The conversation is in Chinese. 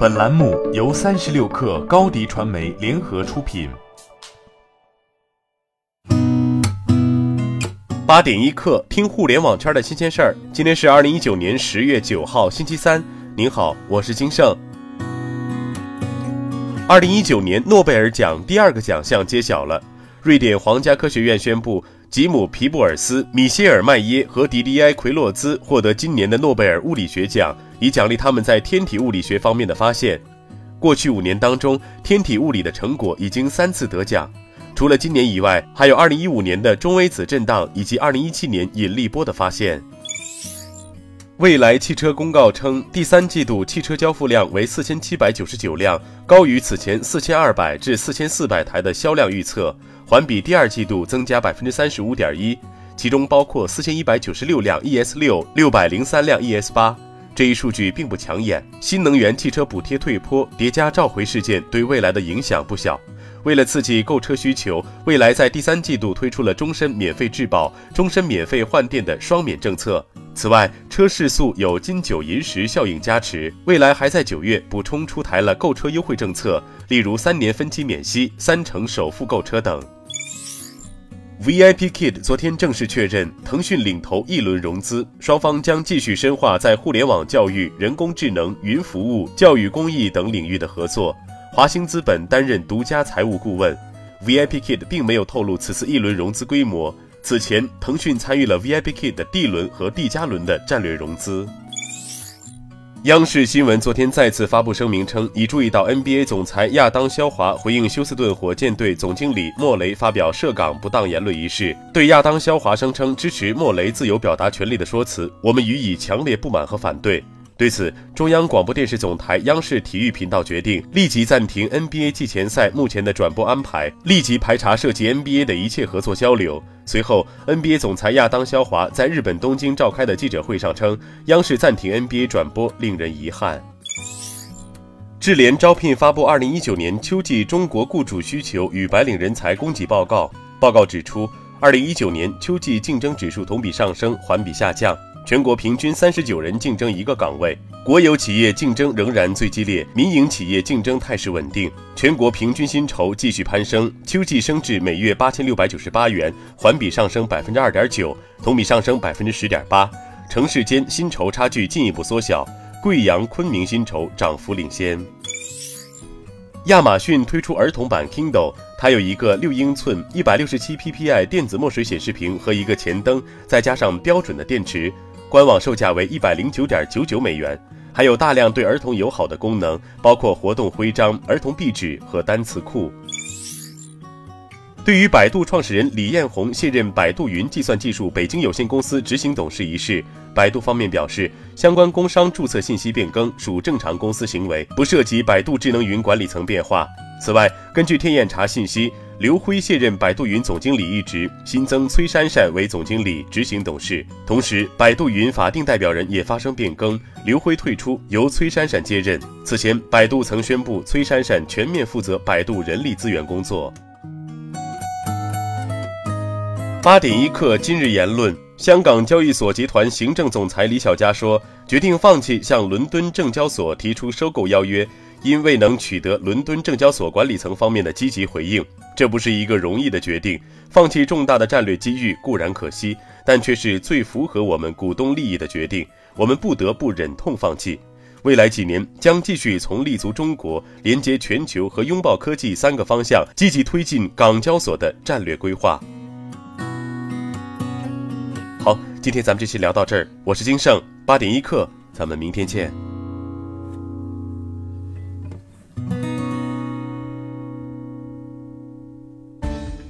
本栏目由三十六氪高低传媒联合出品。八点一刻，听互联网圈的新鲜事儿。今天是二零一九年十月九号，星期三。您好，我是金盛。二零一九年诺贝尔奖第二个奖项揭晓了，瑞典皇家科学院宣布。吉姆·皮布尔斯、米歇尔·麦耶和迪迪埃·奎洛兹获得今年的诺贝尔物理学奖，以奖励他们在天体物理学方面的发现。过去五年当中，天体物理的成果已经三次得奖，除了今年以外，还有2015年的中微子震荡以及2017年引力波的发现。未来汽车公告称，第三季度汽车交付量为4799辆，高于此前4200至4400台的销量预测。环比第二季度增加百分之三十五点一，其中包括四千一百九十六辆 ES 六、六百零三辆 ES 八。这一数据并不抢眼。新能源汽车补贴退坡叠加召回事件对未来的影响不小。为了刺激购车需求，未来在第三季度推出了终身免费质保、终身免费换电的双免政策。此外，车市速有金九银十效应加持，未来还在九月补充出台了购车优惠政策，例如三年分期免息、三成首付购车等。VIPKid 昨天正式确认，腾讯领投一轮融资，双方将继续深化在互联网教育、人工智能、云服务、教育公益等领域的合作。华兴资本担任独家财务顾问。VIPKid 并没有透露此次一轮融资规模。此前，腾讯参与了 VIPKid 的 D 轮和 D 加轮的战略融资。央视新闻昨天再次发布声明称，已注意到 NBA 总裁亚当肖华回应休斯顿火箭队总经理莫雷发表涉港不当言论一事，对亚当肖华声称支持莫雷自由表达权利的说辞，我们予以强烈不满和反对。对此，中央广播电视总台央视体育频道决定立即暂停 NBA 季前赛目前的转播安排，立即排查涉及 NBA 的一切合作交流。随后，NBA 总裁亚当肖华在日本东京召开的记者会上称，央视暂停 NBA 转播令人遗憾。智联招聘发布二零一九年秋季中国雇主需求与白领人才供给报告，报告指出，二零一九年秋季竞争指数同比上升，环比下降。全国平均三十九人竞争一个岗位，国有企业竞争仍然最激烈，民营企业竞争态势稳定。全国平均薪酬继续攀升，秋季升至每月八千六百九十八元，环比上升百分之二点九，同比上升百分之十点八。城市间薪酬差距进一步缩小，贵阳、昆明薪酬涨幅领先。亚马逊推出儿童版 Kindle，它有一个六英寸、一百六十七 PPI 电子墨水显示屏和一个前灯，再加上标准的电池。官网售价为一百零九点九九美元，还有大量对儿童友好的功能，包括活动徽章、儿童壁纸和单词库。对于百度创始人李彦宏卸任百度云计算技术北京有限公司执行董事一事，百度方面表示，相关工商注册信息变更属正常公司行为，不涉及百度智能云管理层变化。此外，根据天眼查信息。刘辉卸任百度云总经理一职，新增崔珊珊为总经理、执行董事。同时，百度云法定代表人也发生变更，刘辉退出，由崔珊珊接任。此前，百度曾宣布崔珊珊全面负责百度人力资源工作。八点一刻，今日言论：香港交易所集团行政总裁李小加说，决定放弃向伦敦证交所提出收购邀约。因未能取得伦敦证交所管理层方面的积极回应，这不是一个容易的决定。放弃重大的战略机遇固然可惜，但却是最符合我们股东利益的决定。我们不得不忍痛放弃。未来几年将继续从立足中国、连接全球和拥抱科技三个方向，积极推进港交所的战略规划。好，今天咱们这期聊到这儿，我是金盛八点一刻，咱们明天见。